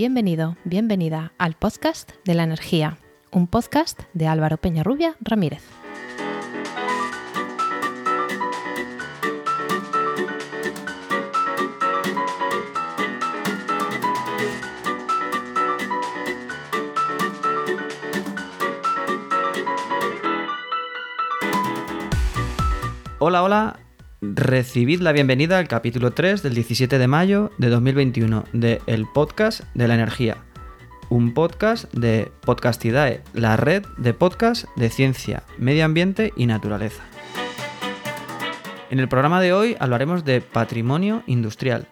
Bienvenido, bienvenida al podcast de la energía, un podcast de Álvaro Peñarrubia Ramírez. Hola, hola. Recibid la bienvenida al capítulo 3 del 17 de mayo de 2021 de El Podcast de la Energía. Un podcast de Podcastidae, la red de podcast de ciencia, medio ambiente y naturaleza. En el programa de hoy hablaremos de patrimonio industrial.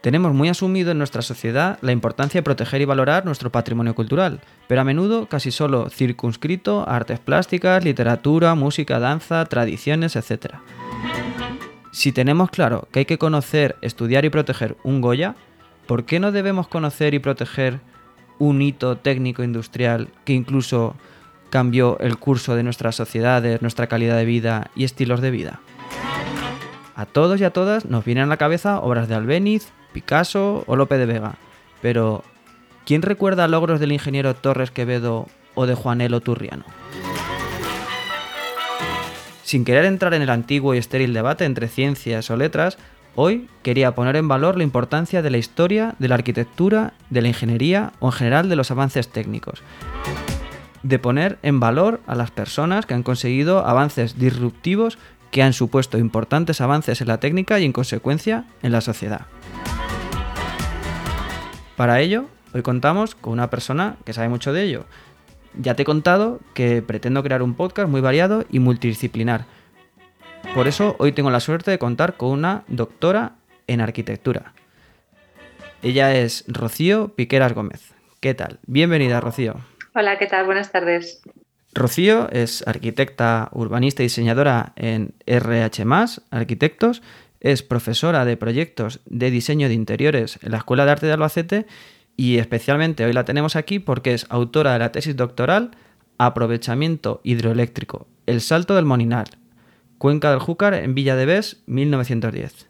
Tenemos muy asumido en nuestra sociedad la importancia de proteger y valorar nuestro patrimonio cultural, pero a menudo casi solo circunscrito a artes plásticas, literatura, música, danza, tradiciones, etc. Si tenemos claro que hay que conocer, estudiar y proteger un Goya, ¿por qué no debemos conocer y proteger un hito técnico industrial que incluso cambió el curso de nuestras sociedades, nuestra calidad de vida y estilos de vida? A todos y a todas nos vienen a la cabeza obras de Albéniz, Picasso o Lope de Vega. Pero, ¿quién recuerda logros del ingeniero Torres Quevedo o de Juanelo Turriano? Sin querer entrar en el antiguo y estéril debate entre ciencias o letras, hoy quería poner en valor la importancia de la historia, de la arquitectura, de la ingeniería o en general de los avances técnicos. De poner en valor a las personas que han conseguido avances disruptivos que han supuesto importantes avances en la técnica y en consecuencia en la sociedad. Para ello, hoy contamos con una persona que sabe mucho de ello. Ya te he contado que pretendo crear un podcast muy variado y multidisciplinar. Por eso hoy tengo la suerte de contar con una doctora en arquitectura. Ella es Rocío Piqueras Gómez. ¿Qué tal? Bienvenida, Rocío. Hola, ¿qué tal? Buenas tardes. Rocío es arquitecta, urbanista y diseñadora en RH, Arquitectos, es profesora de proyectos de diseño de interiores en la Escuela de Arte de Albacete y especialmente hoy la tenemos aquí porque es autora de la tesis doctoral Aprovechamiento hidroeléctrico, el salto del Molinar, Cuenca del Júcar en Villa de Bes, 1910.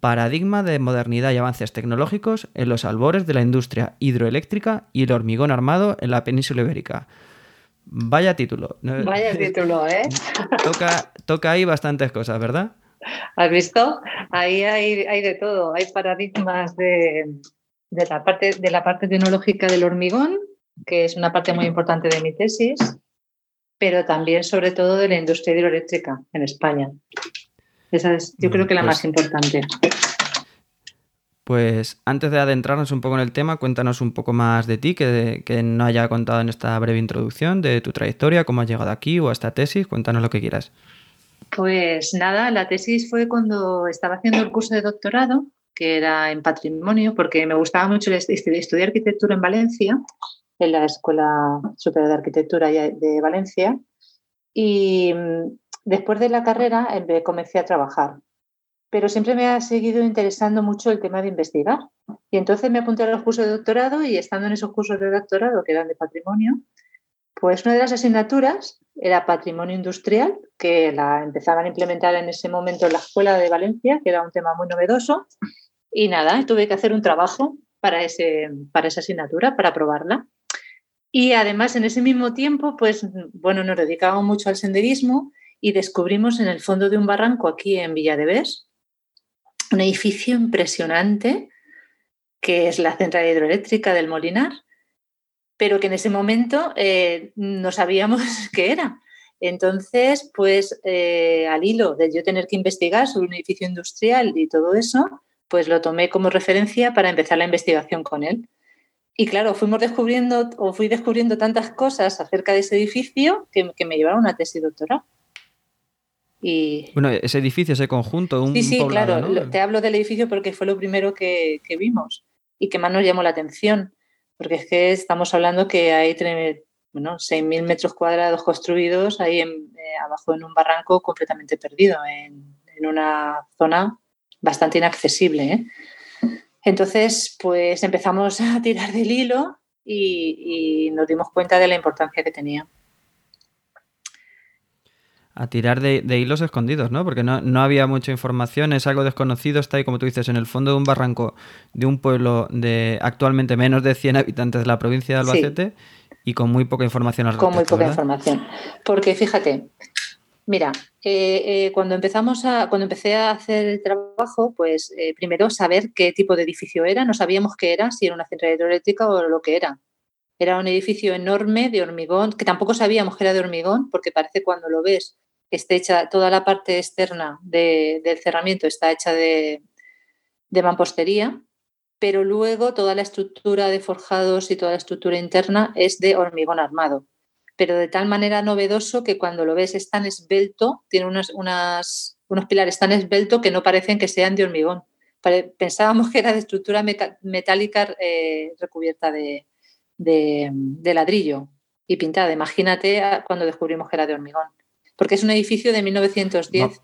Paradigma de modernidad y avances tecnológicos en los albores de la industria hidroeléctrica y el hormigón armado en la península ibérica. Vaya título. Vaya título, ¿eh? toca, toca ahí bastantes cosas, ¿verdad? ¿Has visto? Ahí hay, de todo. Hay paradigmas de, la parte, de la parte tecnológica del hormigón, que es una parte muy importante de mi tesis, pero también sobre todo de la industria hidroeléctrica en España. Esa es, yo creo que la pues más importante. Pues antes de adentrarnos un poco en el tema, cuéntanos un poco más de ti, que, que no haya contado en esta breve introducción, de tu trayectoria, cómo has llegado aquí o a esta tesis, cuéntanos lo que quieras. Pues nada, la tesis fue cuando estaba haciendo el curso de doctorado, que era en patrimonio, porque me gustaba mucho estudiar arquitectura en Valencia, en la Escuela Superior de Arquitectura de Valencia. Y mm, después de la carrera comencé a trabajar, pero siempre me ha seguido interesando mucho el tema de investigar. Y entonces me apunté a los cursos de doctorado y estando en esos cursos de doctorado que eran de patrimonio, pues una de las asignaturas era patrimonio industrial, que la empezaban a implementar en ese momento en la Escuela de Valencia, que era un tema muy novedoso. Y nada, tuve que hacer un trabajo para, ese, para esa asignatura, para aprobarla. Y además, en ese mismo tiempo, pues bueno, nos dedicábamos mucho al senderismo y descubrimos en el fondo de un barranco aquí en Villa de Bes un edificio impresionante que es la central hidroeléctrica del Molinar pero que en ese momento eh, no sabíamos qué era. Entonces, pues eh, al hilo de yo tener que investigar sobre un edificio industrial y todo eso, pues lo tomé como referencia para empezar la investigación con él. Y claro, fuimos descubriendo o fui descubriendo tantas cosas acerca de ese edificio que, me llevaron a una tesis doctoral. Y... Bueno, ese edificio, ese conjunto, un Sí, sí, claro. Te hablo del edificio porque fue lo primero que, que, vimos y que más nos llamó la atención porque es que estamos hablando que hay bueno, 6.000 metros cuadrados construidos ahí eh, abajo en un barranco completamente perdido, en, una zona bastante inaccesible. ¿eh? Entonces, pues empezamos a tirar del hilo y, nos dimos cuenta de la importancia que tenía. A tirar de, hilos escondidos, ¿no? Porque no, no, había mucha información, es algo desconocido, está ahí, como tú dices, en el fondo de un barranco de un pueblo de actualmente menos de 100 habitantes de la provincia de Albacete y con muy poca información al respecto. Con muy poca información. Porque fíjate, mira, eh, eh, cuando empezamos a, cuando empecé a hacer el trabajo, pues eh, primero saber qué tipo de edificio era, no sabíamos qué era, si era una central hidroeléctrica o lo que era. Era un edificio enorme de hormigón, que tampoco sabíamos que era de hormigón, porque parece cuando lo ves está hecha, toda la parte externa del cerramiento está hecha de, de mampostería, pero luego toda la estructura de forjados y toda la estructura interna es de hormigón armado. Pero de tal manera novedoso que cuando lo ves es tan esbelto, tiene unos, unos pilares tan esbelto que no parecen que sean de hormigón. Pensábamos que era de estructura metálica eh, recubierta de, de, ladrillo y pintada. Imagínate cuando descubrimos que era de hormigón. Porque es un edificio de 1910.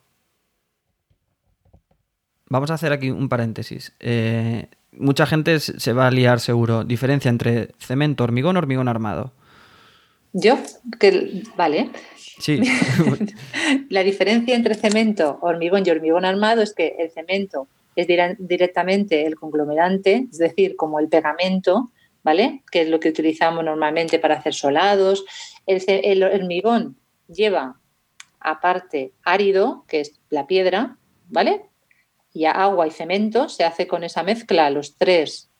Vamos a hacer aquí un paréntesis. Eh, mucha gente se va a liar seguro. Diferencia entre cemento, hormigón, hormigón armado. Yo, que vale. Sí. La diferencia entre cemento, hormigón y hormigón armado es que el cemento es directamente el conglomerante, es decir, como el pegamento, ¿vale? Que es lo que utilizamos normalmente para hacer solados. El, hormigón lleva aparte árido, que es la piedra, ¿vale? Y agua y cemento, se hace con esa mezcla, los tres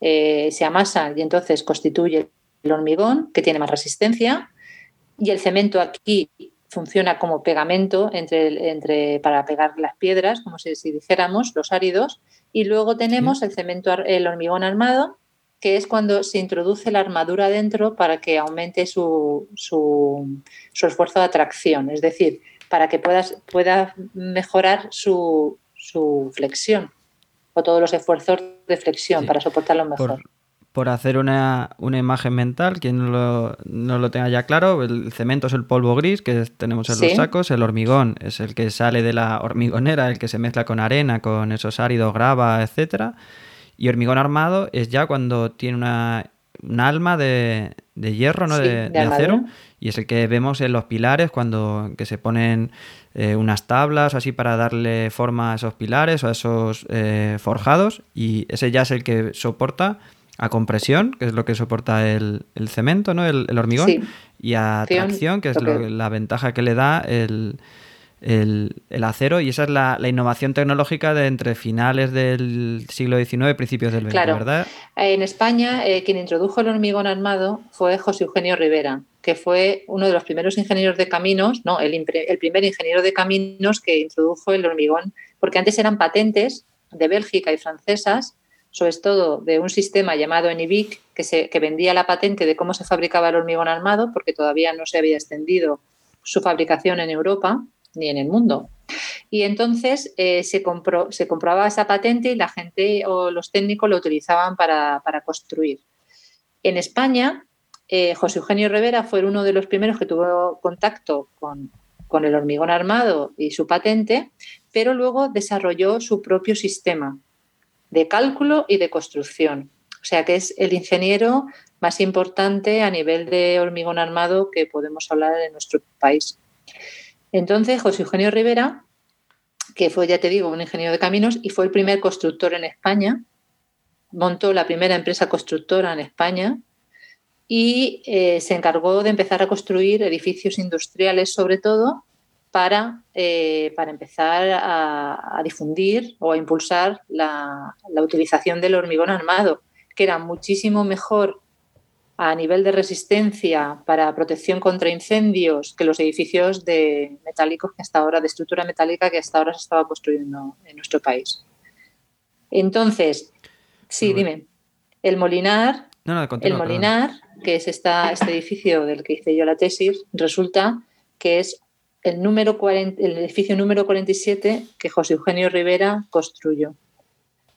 eh, se amasan y entonces constituye el hormigón, que tiene más resistencia, y el cemento aquí funciona como pegamento entre, entre, para pegar las piedras, como si, dijéramos, los áridos, y luego tenemos el cemento, el hormigón armado, que es cuando se introduce la armadura dentro para que aumente su, su, esfuerzo de atracción, es decir, para que puedas, pueda mejorar su, su, flexión o todos los esfuerzos de flexión para soportarlo mejor. Por, hacer una, imagen mental, quien no lo, tenga ya claro, el cemento es el polvo gris que tenemos en los sacos, el hormigón es el que sale de la hormigonera, el que se mezcla con arena, con esos áridos, grava, etcétera y hormigón armado es ya cuando tiene una, alma de, hierro, ¿no? de, acero. Y es el que vemos en los pilares cuando que se ponen eh, unas tablas o así para darle forma a esos pilares o a esos eh, forjados. Y ese ya es el que soporta a compresión, que es lo que soporta el, cemento, ¿no? El, hormigón. Y a tracción, que es la ventaja que le da el, el, acero y esa es la, innovación tecnológica de entre finales del siglo XIX y principios del XX, ¿verdad? En España, eh, quien introdujo el hormigón armado fue José Eugenio Rivera, que fue uno de los primeros ingenieros de caminos, no, el, el primer ingeniero de caminos que introdujo el hormigón, porque antes eran patentes de Bélgica y francesas, sobre todo de un sistema llamado ENIVIC, que, se, que vendía la patente de cómo se fabricaba el hormigón armado, porque todavía no se había extendido su fabricación en Europa ni en el mundo. Y entonces eh, se, compró, se compraba esa patente y la gente o los técnicos lo utilizaban para, construir. En España, eh, José Eugenio Rivera fue uno de los primeros que tuvo contacto con, con el hormigón armado y su patente, pero luego desarrolló su propio sistema de cálculo y de construcción. O sea que es el ingeniero más importante a nivel de hormigón armado que podemos hablar en nuestro país. Entonces, José Eugenio Rivera, que fue, ya te digo, un ingeniero de caminos y fue el primer constructor en España, montó la primera empresa constructora en España y eh, se encargó de empezar a construir edificios industriales, sobre todo, para, eh, para empezar a, difundir o a impulsar la, la utilización del hormigón armado, que era muchísimo mejor a nivel de resistencia para protección contra incendios que los edificios de metálicos que hasta ahora, de estructura metálica que hasta ahora se estaba construyendo en nuestro país. Entonces, sí, dime, el Molinar, el Molinar, que es esta, este edificio del que hice yo la tesis, resulta que es el, número el edificio número 47 que José Eugenio Rivera construyó.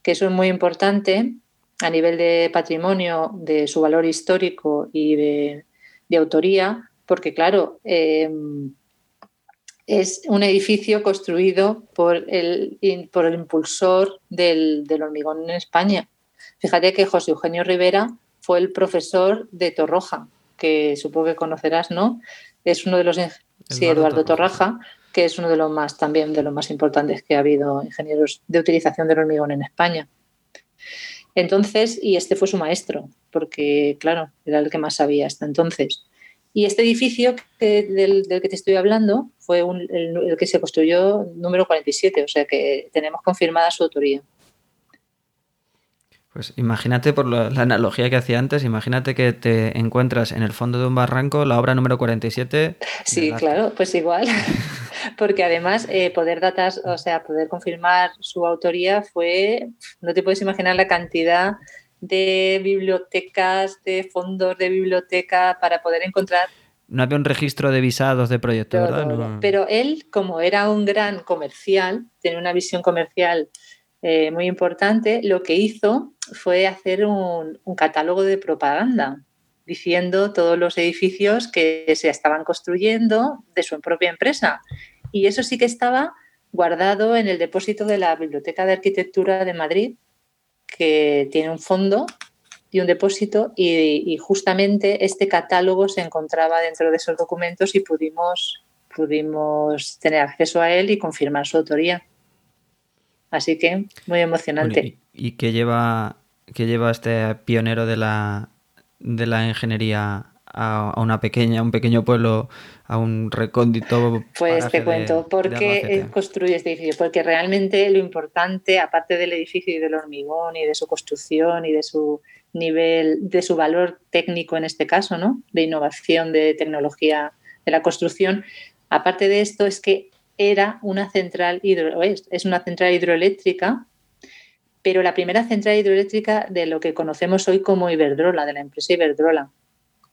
Que eso es muy importante a nivel de patrimonio, de su valor histórico y de, autoría, porque claro, em, es un edificio construido por el, por el impulsor del, hormigón en España. Fíjate que José Eugenio Rivera fue el profesor de Torroja, que supongo que conocerás, ¿no? Es uno de los sí, Eduardo Torraja, que es uno de los más también de los más importantes que ha habido ingenieros de utilización del hormigón en España. Entonces, y este fue su maestro, porque claro, era el que más sabía hasta entonces. Y este edificio del, que te estoy hablando fue el, que se construyó número 47, o sea que tenemos confirmada su autoría. Pues imagínate por la, analogía que hacía antes, imagínate que te encuentras en el fondo de un barranco la obra número 47. Sí, claro, pues igual. Porque además eh, poder datas, o sea, poder confirmar su autoría fue, no te puedes imaginar la cantidad de bibliotecas, de fondos de biblioteca para poder encontrar. No había un registro de visados de proyecto, ¿verdad? Pero él, como era un gran comercial, tenía una visión comercial eh, muy importante, lo que hizo fue hacer un, catálogo de propaganda diciendo todos los edificios que se estaban construyendo de su propia empresa. Y eso sí que estaba guardado en el depósito de la Biblioteca de Arquitectura de Madrid, que tiene un fondo y un depósito, y, justamente este catálogo se encontraba dentro de esos documentos y pudimos, pudimos tener acceso a él y confirmar su autoría. Así que muy emocionante. ¿Y, qué lleva, qué lleva este pionero de la, de la ingeniería a, una pequeña, un pequeño pueblo, a un recóndito? Pues te cuento, ¿por qué construye este edificio? Porque realmente lo importante, aparte del edificio y del hormigón y de su construcción y de su nivel, de su valor técnico en este caso, ¿no? De innovación, de tecnología de la construcción, aparte de esto es que era una central hidro, es, una central hidroeléctrica, pero la primera central hidroeléctrica de lo que conocemos hoy como Iberdrola, de la empresa Iberdrola,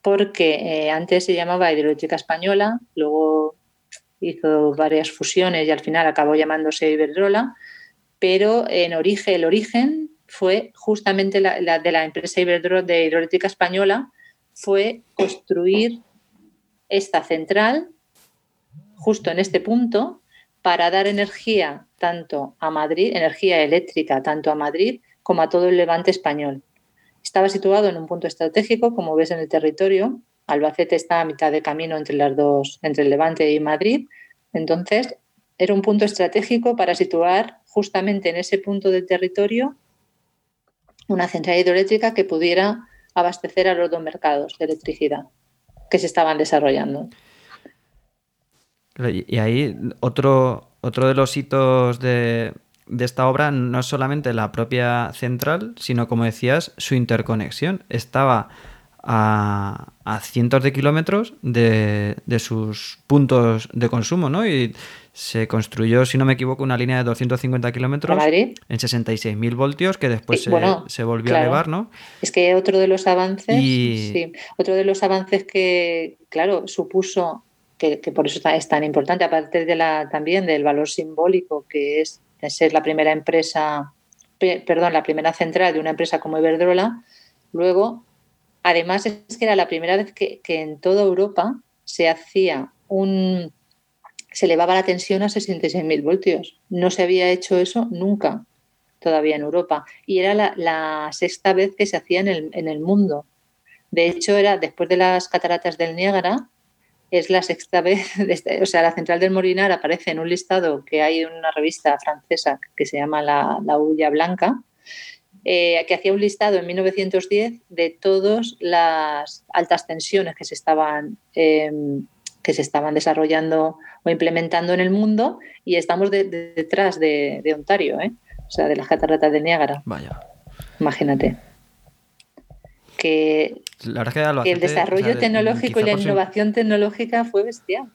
porque eh, antes se llamaba Hidroeléctrica Española, luego hizo varias fusiones y al final acabó llamándose Iberdrola, pero en origen, el origen fue justamente la, de la empresa Iberdrola de Hidroeléctrica Española, fue construir esta central justo en este punto para dar energía tanto a Madrid, energía eléctrica tanto a Madrid como a todo el levante español. Estaba situado en un punto estratégico, como ves en el territorio. Albacete está a mitad de camino entre las dos, entre el Levante y Madrid. Entonces, era un punto estratégico para situar justamente en ese punto del territorio una central hidroeléctrica que pudiera abastecer a los dos mercados de electricidad que se estaban desarrollando. Y ahí otro, otro de los hitos de, esta obra no es solamente la propia central, sino como decías, su interconexión. Estaba a, cientos de kilómetros de, sus puntos de consumo, ¿no? Y se construyó, si no me equivoco, una línea de 250 kilómetros en 66.000 voltios que después se, volvió a elevar, ¿no? Es que otro de los avances, sí, otro de los avances que, claro, supuso que, por eso es tan importante, aparte de la, también del valor simbólico que es ser la primera empresa, perdón, la primera central de una empresa como Iberdrola, luego, además es que era la primera vez que, en toda Europa se hacía un, se elevaba la tensión a 66.000 voltios. No se había hecho eso nunca todavía en Europa. Y era la, sexta vez que se hacía en el, en el, mundo. De hecho, era después de las cataratas del Niágara, es la sexta vez, este, o sea, la central del Morinar aparece en un listado que hay en una revista francesa que se llama La, la Ulla Blanca, eh, que hacía un listado en 1910 de todas las altas tensiones que se estaban, em, que se estaban desarrollando o implementando en el mundo y estamos detrás de, de, Ontario, ¿eh? o sea, de las cataratas de Niágara. Vaya. Imagínate que, el desarrollo tecnológico y la innovación tecnológica fue bestial.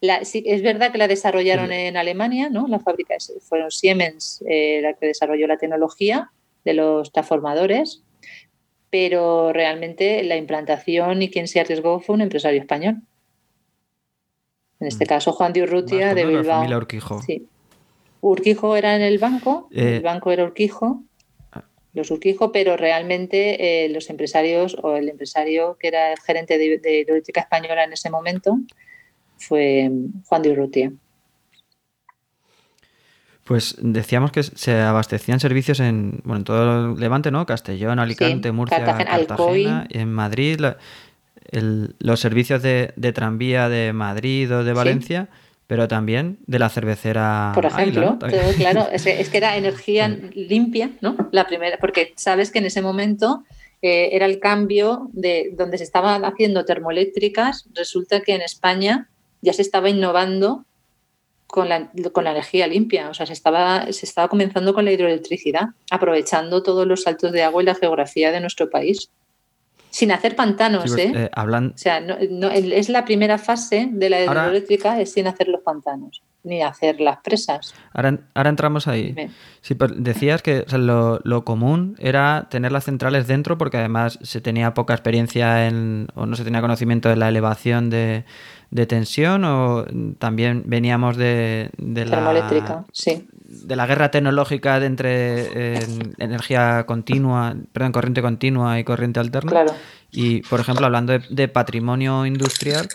es verdad que la desarrollaron en Alemania, ¿no? La fábrica fueron Siemens eh, la que desarrolló la tecnología de los transformadores, pero realmente la implantación y quien se arriesgó fue un empresario español. En este mm. caso, Juan de Urrutia de Bilbao. Urquijo. Sí. Urquijo era en el banco, el eh, banco era Urquijo, los Urquijo, pero realmente eh, los empresarios o el empresario que era el gerente de, de hidroeléctrica española en ese momento fue Juan de Urrutia. Pues decíamos que se abastecían servicios en, bueno, en todo el Levante, ¿no? Castellón, Alicante, Murcia, Cartagena, en Madrid. los servicios de, tranvía de Madrid o de Valencia. Pero también de la cervecera. Por ejemplo, claro, es que, era energía limpia, ¿no? La primera, porque sabes que en ese momento eh, era el cambio de donde se estaban haciendo termoeléctricas, resulta que en España ya se estaba innovando con la, con la energía limpia, o sea, se estaba, se estaba comenzando con la hidroelectricidad, aprovechando todos los saltos de agua y la geografía de nuestro país. Sin hacer pantanos, pues, ¿eh? ¿eh? hablan... O sea, no, es la primera fase de la hidroeléctrica, es sin hacer los pantanos, ni hacer las presas. Ahora, ahora entramos ahí. Sí, decías que lo, lo, común era tener las centrales dentro porque además se tenía poca experiencia en, o no se tenía conocimiento de la elevación de, de tensión o también veníamos de, de la sí. de la guerra tecnológica de entre energía continua, perdón, corriente continua y corriente alterna. Claro. Y por ejemplo, hablando de, patrimonio industrial,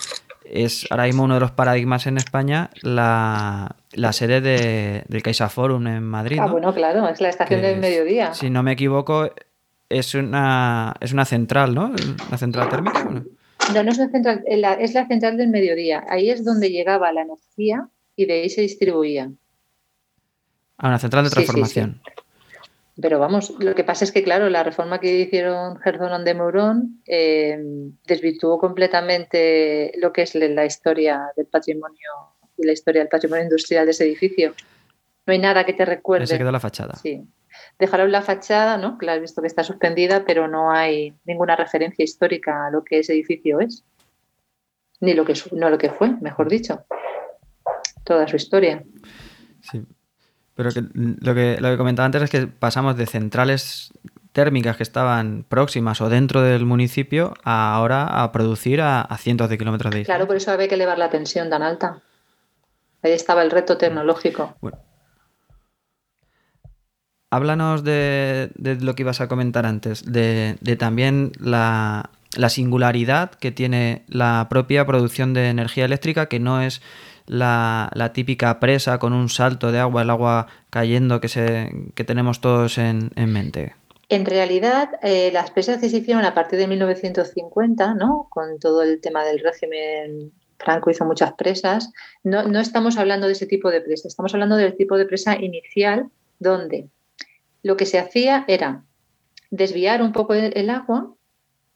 es ahora mismo uno de los paradigmas en España la, sede de, del Caixa Forum en Madrid. Ah, bueno, claro, es la estación del mediodía. Si no me equivoco, es una, es una central, ¿no? Una central térmica. No, no es la central, es la central del mediodía. Ahí es donde llegaba la energía y de ahí se distribuía. A una central de transformación. Pero vamos, lo que pasa es que, claro, la reforma que hicieron Gerzonon de Mourón eh, desvirtuó completamente lo que es la historia del patrimonio y la historia del patrimonio industrial de ese edificio. No hay nada que te recuerde. Se quedó la fachada. Sí. Dejaron la fachada, ¿no? Que la has visto que está suspendida, pero no hay ninguna referencia histórica a lo que ese edificio es. Ni lo que, no lo que fue, mejor dicho. Toda su historia. Sí. Pero lo, que, lo que comentaba antes es que pasamos de centrales térmicas que estaban próximas o dentro del municipio a ahora a producir a, cientos de kilómetros de distancia. Claro, por eso había que elevar la tensión tan alta. Ahí estaba el reto tecnológico. Bueno, háblanos de, lo que ibas a comentar antes, de, también la, singularidad que tiene la propia producción de energía eléctrica, que no es la, típica presa con un salto de agua, el agua cayendo que, tenemos todos en, mente. En realidad, eh, las presas que se hicieron a partir de 1950, ¿no? con todo el tema del régimen Franco hizo muchas presas, no estamos hablando de ese tipo de presa, estamos hablando del tipo de presa inicial donde lo que se hacía era desviar un poco el agua,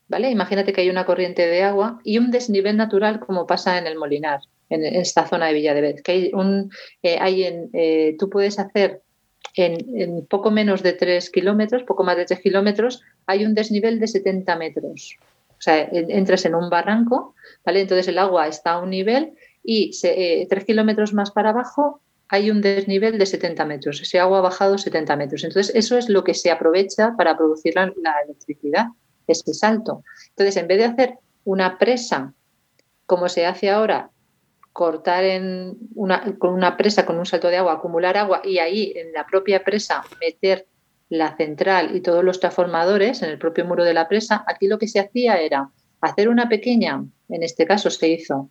¿vale? Imagínate que hay una corriente de agua y un desnivel natural como pasa en el Molinar, en, esta zona de Villadevez, que hay un, eh, hay en, eh, tú puedes hacer en, poco menos de 3 kilómetros, poco más de 3 kilómetros, hay un desnivel de 70 metros. O sea, entras en un barranco, ¿vale? Entonces el agua está a un nivel y 3 eh, kilómetros más para abajo hay un desnivel de 70 metros. Ese agua ha bajado 70 metros. Entonces, eso es lo que se aprovecha para producir la, electricidad, ese salto. Entonces, en vez de hacer una presa, como se hace ahora, cortar con una presa, con un salto de agua, acumular agua y ahí en la propia presa meter la central y todos los transformadores en el propio muro de la presa, aquí lo que se hacía era hacer una pequeña, en este caso se hizo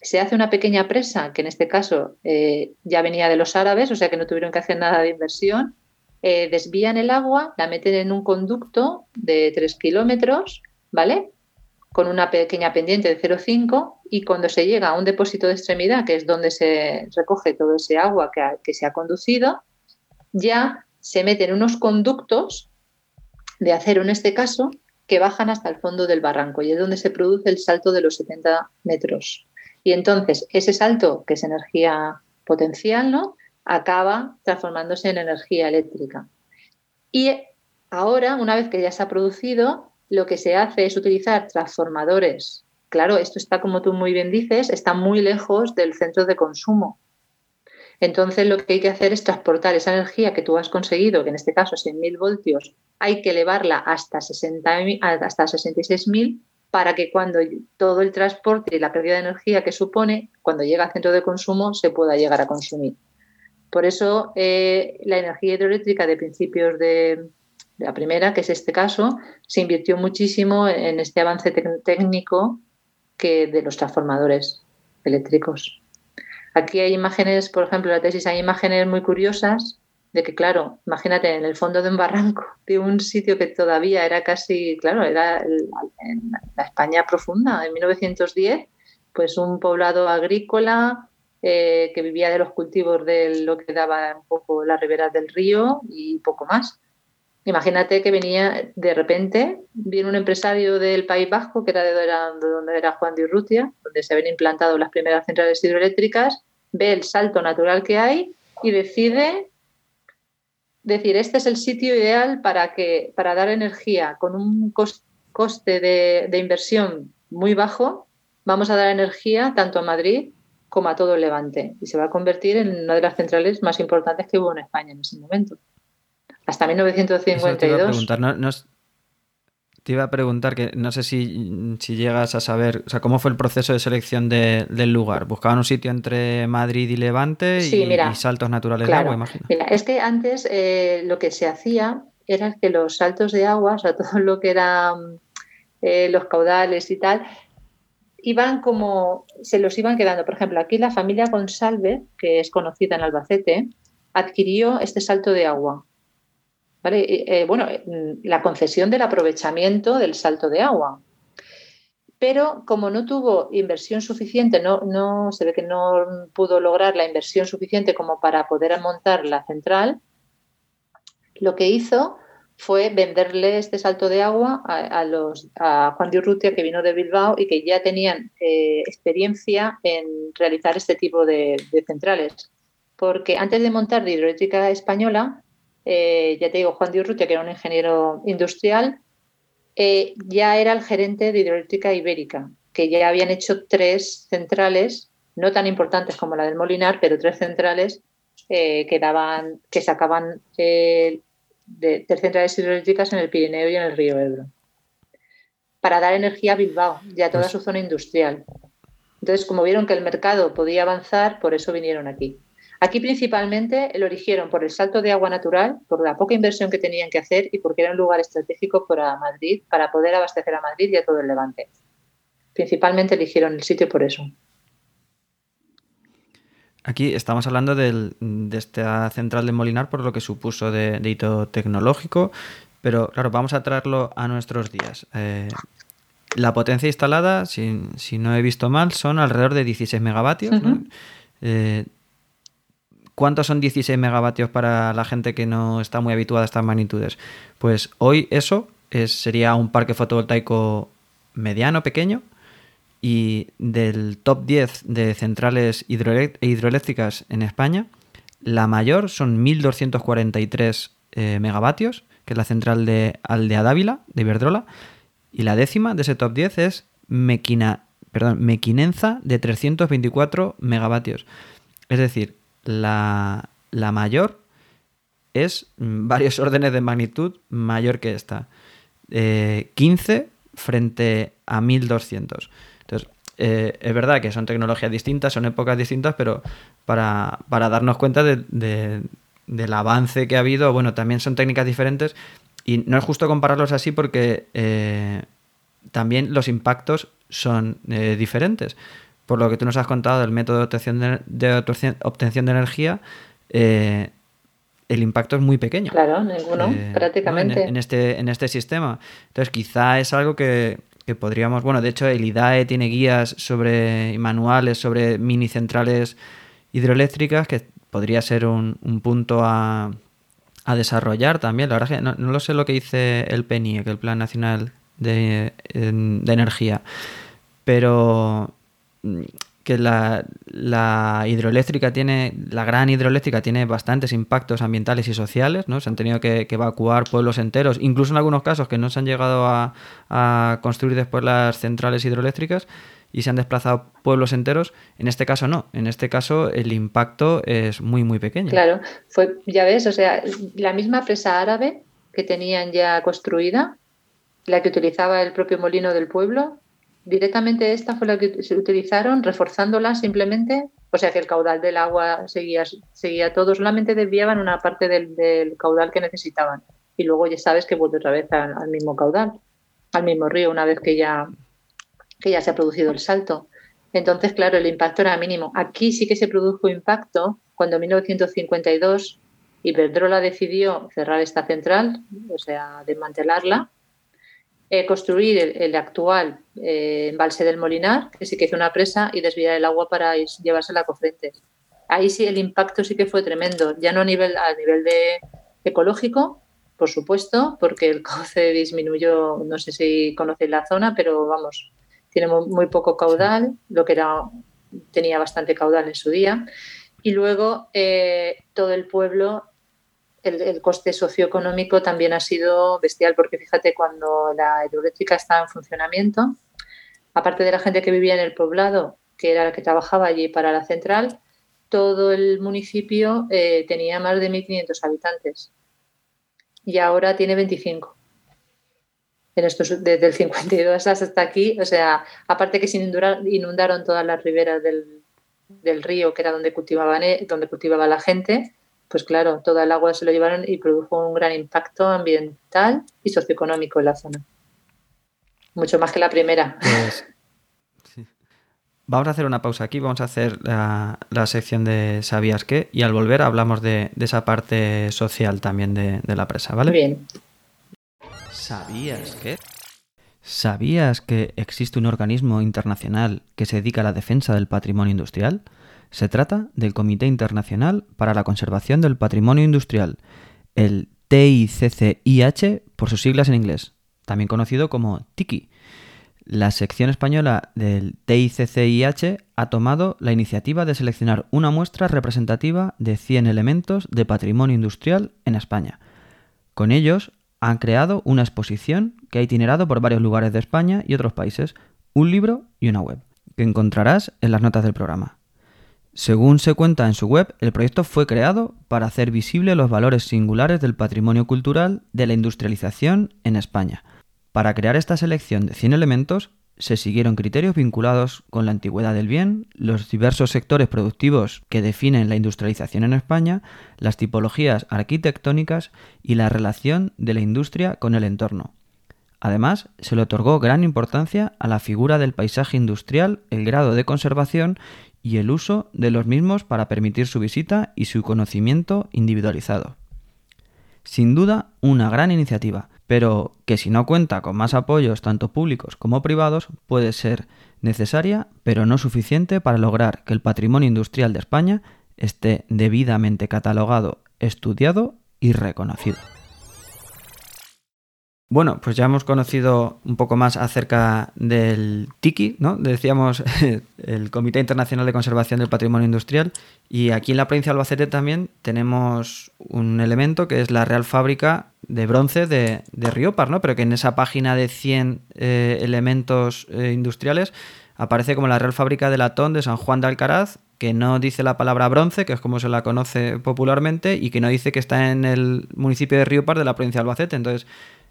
se hace una pequeña presa, que en este caso eh, ya venía de los árabes, o sea que no tuvieron que hacer nada de inversión, eh, desvían el agua, la meten en un conducto de 3 kilómetros, ¿vale? Con una pequeña pendiente de 0,5 y cuando se llega a un depósito de extremidad, que es donde se recoge todo ese agua que, se ha conducido, ya se meten unos conductos de acero en este caso que bajan hasta el fondo del barranco y es donde se produce el salto de los 70 metros. Y entonces ese salto, que es energía potencial, ¿no? acaba transformándose en energía eléctrica. Y ahora, una vez que ya se ha producido, lo que se hace es utilizar transformadores. Claro, esto está, como tú muy bien dices, está muy lejos del centro de consumo. Entonces, lo que hay que hacer es transportar esa energía que tú has conseguido, que en este caso es 100.000 voltios, hay que elevarla hasta, 60, hasta 66.000 para que cuando todo el transporte y la pérdida de energía que supone, cuando llega al centro de consumo, se pueda llegar a consumir. Por eso eh, la energía hidroeléctrica de principios de, la primera, que es este caso, se invirtió muchísimo en este avance técnico que de los transformadores eléctricos. Aquí hay imágenes, por ejemplo, en la tesis hay imágenes muy curiosas de que, claro, imagínate, en el fondo de un barranco, de un sitio que todavía era casi, claro, era en la España profunda, en 1910, pues un poblado agrícola eh, que vivía de los cultivos de lo que daba un poco la ribera del río y poco más. Imagínate que venía de repente, viene un empresario del País Vasco, que era de donde era Juan de Urrutia, donde se habían implantado las primeras centrales hidroeléctricas, ve el salto natural que hay y decide decir, este es el sitio ideal para, que, para dar energía con un coste de, inversión muy bajo, vamos a dar energía tanto a Madrid como a todo el Levante y se va a convertir en una de las centrales más importantes que hubo en España en ese momento hasta 1952. te iba a preguntar, no, te iba a preguntar que no sé si, llegas a saber, o sea, cómo fue el proceso de selección del lugar. ¿Buscaban un sitio entre Madrid y Levante y, saltos naturales de agua, imagino? Mira, es que antes eh, lo que se hacía era que los saltos de agua, o sea, todo lo que eran eh, los caudales y tal, iban como, se los iban quedando. Por ejemplo, aquí la familia Consalve, que es conocida en Albacete, adquirió este salto de agua eh, bueno, mm, la concesión del aprovechamiento del salto de agua. Pero como no tuvo inversión suficiente, no, se ve que no pudo lograr la inversión suficiente como para poder montar la central, lo que hizo fue venderle este salto de agua a, los, Juan de Urrutia, que vino de Bilbao y que ya tenían eh, experiencia en realizar este tipo de, de, centrales. Porque antes de montar de hidroeléctrica española, eh, ya te digo, Juan de Urrutia, que era un ingeniero industrial, eh, ya era el gerente de hidroeléctrica ibérica, que ya habían hecho tres centrales, no tan importantes como la del Molinar, pero tres centrales eh, que, daban, que sacaban de tres centrales hidroeléctricas en el Pirineo y en el río Ebro, para dar energía a Bilbao y a toda pues su zona industrial. Entonces, como vieron que el mercado podía avanzar, por eso vinieron aquí. Aquí principalmente lo eligieron por el salto de agua natural, por la poca inversión que tenían que hacer y porque era un lugar estratégico para Madrid, para poder abastecer a Madrid y a todo el Levante. Principalmente eligieron el sitio por eso. Aquí estamos hablando de esta central de Molinar por lo que supuso de, hito tecnológico, pero claro, vamos a traerlo a nuestros días. Eh, la potencia instalada, si, no he visto mal, son alrededor de 16 megavatios. ¿Cuántos son 16 megavatios para la gente que no está muy habituada a estas magnitudes? Pues hoy eso sería un parque fotovoltaico mediano, pequeño, y del top 10 de centrales hidroeléctricas en España, la mayor son 1243 eh, megavatios, que es la central de Aldea Dávila, de Iberdrola, y la décima de ese top 10 es Mequina, perdón, Mequinenza de 324 megavatios. Es decir, la, mayor es varios órdenes de magnitud mayor que esta. 15 eh, frente a 1200. Entonces, eh, es verdad que son tecnologías distintas, son épocas distintas, pero para, darnos cuenta del avance que ha habido, bueno, también son técnicas diferentes y no es justo compararlos así porque eh, también los impactos son diferentes por lo que tú nos has contado del método de obtención de, obtención de energía, eh, el impacto es muy pequeño. Claro, ninguno, eh, prácticamente. En, este, en este sistema. Entonces, quizá es algo que, podríamos. Bueno, de hecho, el IDAE tiene guías sobre y manuales sobre mini centrales hidroeléctricas, que podría ser un, punto a, desarrollar también. La verdad es que no, lo sé lo que dice el que el Plan Nacional de, de Energía. Pero que la, hidroeléctrica tiene, la gran hidroeléctrica tiene bastantes impactos ambientales y sociales, ¿no? Se han tenido que, evacuar pueblos enteros, incluso en algunos casos que no se han llegado a, construir después las centrales hidroeléctricas y se han desplazado pueblos enteros. En este caso no, en este caso el impacto es muy, muy pequeño. Claro, fue, ya ves, o sea, la misma presa árabe que tenían ya construida, la que utilizaba el propio molino del pueblo, directamente esta fue la que se utilizaron, reforzándola simplemente, o sea que el caudal del agua seguía, seguía todo, solamente desviaban una parte del, caudal que necesitaban. Y luego ya sabes que vuelve otra vez al, mismo caudal, al mismo río, una vez que ya, que ya se ha producido el salto. Entonces, claro, el impacto era mínimo. Aquí sí que se produjo impacto cuando en 1952 Iberdrola decidió cerrar esta central, o sea, desmantelarla, eh, construir el, actual eh, embalse del Molinar, que sí que hizo una presa, y desviar el agua para llevársela a Cofrentes. Ahí sí el impacto sí que fue tremendo, ya no a nivel, a nivel de ecológico, por supuesto, porque el cauce disminuyó, no sé si conocéis la zona, pero vamos, tiene muy, poco caudal, lo que era tenía bastante caudal en su día. Y luego eh, todo el pueblo el, coste socioeconómico también ha sido bestial, porque fíjate, cuando la hidroeléctrica estaba en funcionamiento, aparte de la gente que vivía en el poblado, que era la que trabajaba allí para la central, todo el municipio eh, tenía más de 1.500 habitantes y ahora tiene 25. En estos, desde el 52 hasta aquí, o sea, aparte que se inundaron, todas las riberas del, del río, que era donde cultivaban, eh, donde cultivaba la gente, pues claro, toda el agua se lo llevaron y produjo un gran impacto ambiental y socioeconómico en la zona. Mucho más que la primera. Pues, vamos a hacer una pausa aquí, vamos a hacer la, sección de ¿Sabías qué? Y al volver hablamos de, esa parte social también de, de la presa, ¿vale? Bien. ¿Sabías qué? ¿Sabías que existe un organismo internacional que se dedica a la defensa del patrimonio industrial? Se trata del Comité Internacional para la Conservación del Patrimonio Industrial, el TICCIH por sus siglas en inglés, también conocido como TICI. La sección española del TICCIH ha tomado la iniciativa de seleccionar una muestra representativa de 100 elementos de patrimonio industrial en España. Con ellos han creado una exposición que ha itinerado por varios lugares de España y otros países, un libro y una web, que encontrarás en las notas del programa. Según se cuenta en su web, el proyecto fue creado para hacer visible los valores singulares del patrimonio cultural de la industrialización en España. Para crear esta selección de 100 elementos, se siguieron criterios vinculados con la antigüedad del bien, los diversos sectores productivos que definen la industrialización en España, las tipologías arquitectónicas y la relación de la industria con el entorno. Además, se le otorgó gran importancia a la figura del paisaje industrial, el grado de conservación y el uso de los mismos para permitir su visita y su conocimiento individualizado. Sin duda, una gran iniciativa, pero que si no cuenta con más apoyos tanto públicos como privados puede ser necesaria, pero no suficiente para lograr que el patrimonio industrial de España esté debidamente catalogado, estudiado y reconocido. Bueno, pues ya hemos conocido un poco más acerca del TICI, ¿no? Decíamos el Comité Internacional de Conservación del Patrimonio Industrial y aquí en la provincia de Albacete también tenemos un elemento que es la Real Fábrica de Bronce de, de ¿no? Pero que en esa página de 100 eh, elementos eh, industriales aparece como la Real Fábrica de Latón de San Juan de Alcaraz, que no dice la palabra bronce, que es como se la conoce popularmente, y que no dice que está en el municipio de Riopar de la provincia de Albacete. Entonces,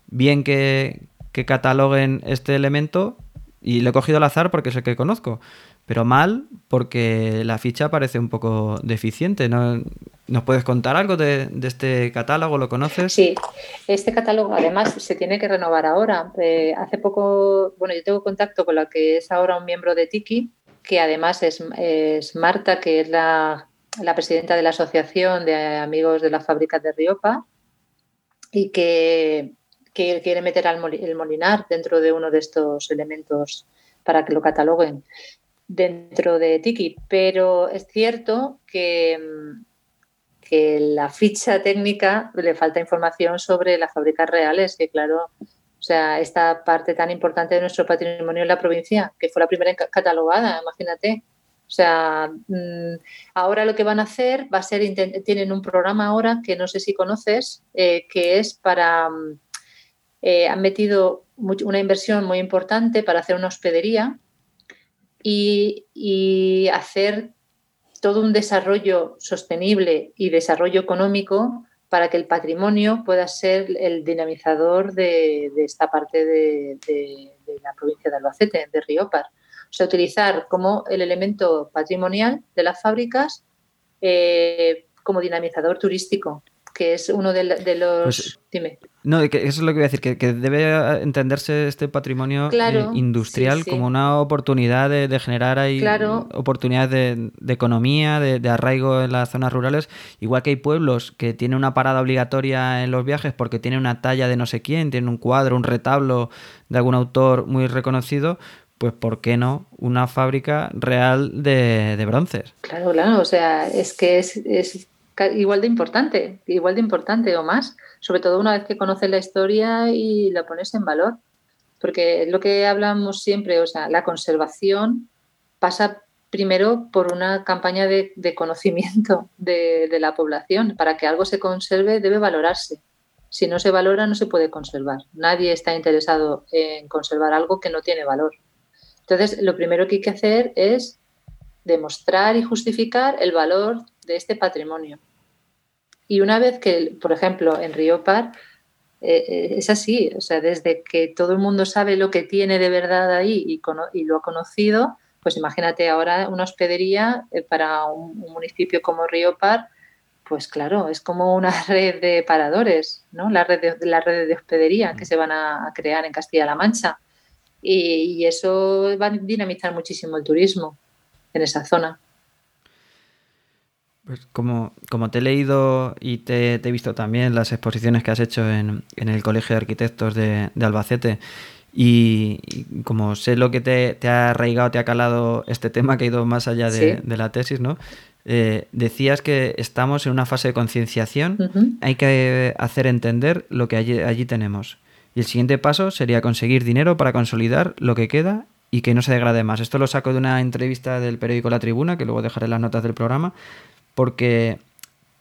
bien que, cataloguen este elemento y lo he cogido al azar porque es el que conozco, pero mal porque la ficha parece un poco deficiente. ¿no? ¿Nos puedes contar algo de, este catálogo? ¿Lo conoces? Sí, este catálogo además se tiene que renovar ahora. Eh, hace poco, bueno, yo tengo contacto con la que es ahora un miembro de Tiki, que además es, Marta, que es la, la, presidenta de la Asociación de Amigos de las Fábricas de Riopa, y que que quiere meter el molinar dentro de uno de estos elementos para que lo cataloguen dentro de Tiki. Pero es cierto que, que la ficha técnica le falta información sobre las fábricas reales, que claro, o sea, esta parte tan importante de nuestro patrimonio en la provincia, que fue la primera catalogada, imagínate. O sea, mm, ahora lo que van a hacer va a ser, tienen un programa ahora que no sé si conoces, eh, que es para eh, han metido una inversión muy importante para hacer una hospedería y, hacer todo un desarrollo sostenible y desarrollo económico para que el patrimonio pueda ser el dinamizador de, esta parte de, la provincia de Albacete, de Riopar. O sea, utilizar como el elemento patrimonial de las fábricas eh, como dinamizador turístico que es uno de, los... Pues, dime. No, eso es lo que voy a decir, que, debe entenderse este patrimonio eh, industrial como una oportunidad de, generar ahí oportunidades de, economía, de, arraigo en las zonas rurales, igual que hay pueblos que tienen una parada obligatoria en los viajes porque tienen una talla de no sé quién, tienen un cuadro, un retablo de algún autor muy reconocido, pues ¿por qué no una fábrica real de, bronces? Claro, claro, o sea, es que es igual de importante, igual de importante o más, sobre todo una vez que conoces la historia y la pones en valor. Porque es lo que hablamos siempre, o sea, la conservación pasa primero por una campaña de, conocimiento de, de, la población. Para que algo se conserve debe valorarse. Si no se valora, no se puede conservar. Nadie está interesado en conservar algo que no tiene valor. Entonces, lo primero que hay que hacer es demostrar y justificar el valor de este patrimonio. Y una vez que, por ejemplo, en Río Par, eh, eh, es así, o sea, desde que todo el mundo sabe lo que tiene de verdad ahí y, lo ha conocido, pues imagínate ahora una hospedería eh, para un, municipio como Río Par, pues claro, es como una red de paradores, ¿no? La red de, la red de hospedería que se van a, crear en Castilla-La Mancha. Y, y, eso va a dinamizar muchísimo el turismo en esa zona. Pues como, como te he leído y te, he visto también las exposiciones que has hecho en, el Colegio de Arquitectos de, Albacete, y, como sé lo que te, ha arraigado, te ha calado este tema que ha ido más allá de, la tesis, ¿no? Eh, decías que estamos en una fase de concienciación, hay que hacer entender lo que allí, allí tenemos. Y el siguiente paso sería conseguir dinero para consolidar lo que queda y que no se degrade más. Esto lo saco de una entrevista del periódico La Tribuna, que luego dejaré las notas del programa, porque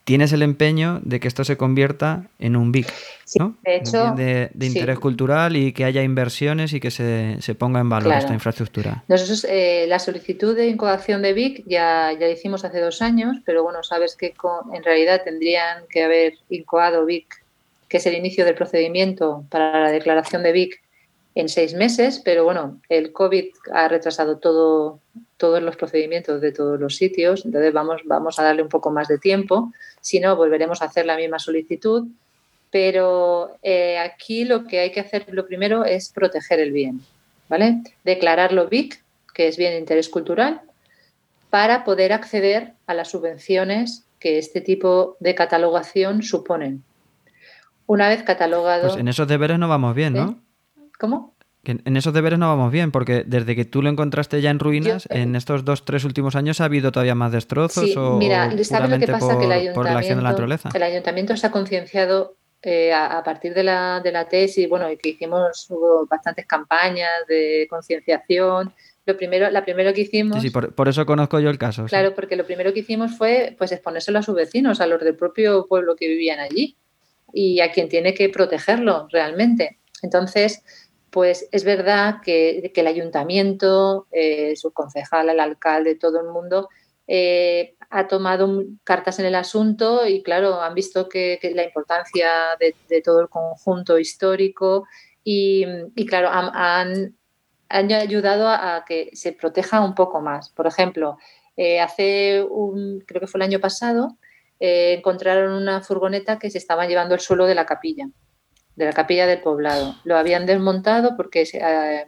tienes el empeño de que esto se convierta en un BIC, ¿no? de hecho, de, interés cultural y que haya inversiones y que se, ponga en valor esta infraestructura. Nosotros eh, la solicitud de incoación de BIC ya, ya la hicimos hace dos años, pero bueno, sabes que en realidad tendrían que haber incoado BIC, que es el inicio del procedimiento para la declaración de BIC en seis meses, pero bueno, el COVID ha retrasado todo, todos los procedimientos de todos los sitios, entonces vamos, vamos a darle un poco más de tiempo, si no, volveremos a hacer la misma solicitud, pero eh, aquí lo que hay que hacer lo primero es proteger el bien, ¿vale? Declararlo BIC, que es bien de interés cultural, para poder acceder a las subvenciones que este tipo de catalogación suponen. Una vez catalogado... Pues en esos deberes no vamos bien, ¿no? ¿Cómo? en esos deberes no vamos bien, porque desde que tú lo encontraste ya en ruinas, eh, en estos dos, tres últimos años ha habido todavía más destrozos sí, o mira, ¿sabes lo que pasa? Por, que el ayuntamiento, la acción de la naturaleza. El ayuntamiento se ha concienciado eh, a, partir de la, de la tesis, bueno, y que hicimos, hubo bastantes campañas de concienciación. Lo primero, la primero que hicimos. Sí, sí, por, eso conozco yo el caso. Claro, porque lo primero que hicimos fue pues exponérselo a sus vecinos, a los del propio pueblo que vivían allí y a quien tiene que protegerlo realmente. Entonces, pues es verdad que, el ayuntamiento, eh, su concejal, el alcalde, todo el mundo eh, ha tomado cartas en el asunto y claro, han visto que, la importancia de, todo el conjunto histórico y, claro, han, ayudado a, que se proteja un poco más. Por ejemplo, eh, hace un, creo que fue el año pasado, encontraron una furgoneta que se estaba llevando el suelo de la capilla de la capilla del poblado. Lo habían desmontado porque eh,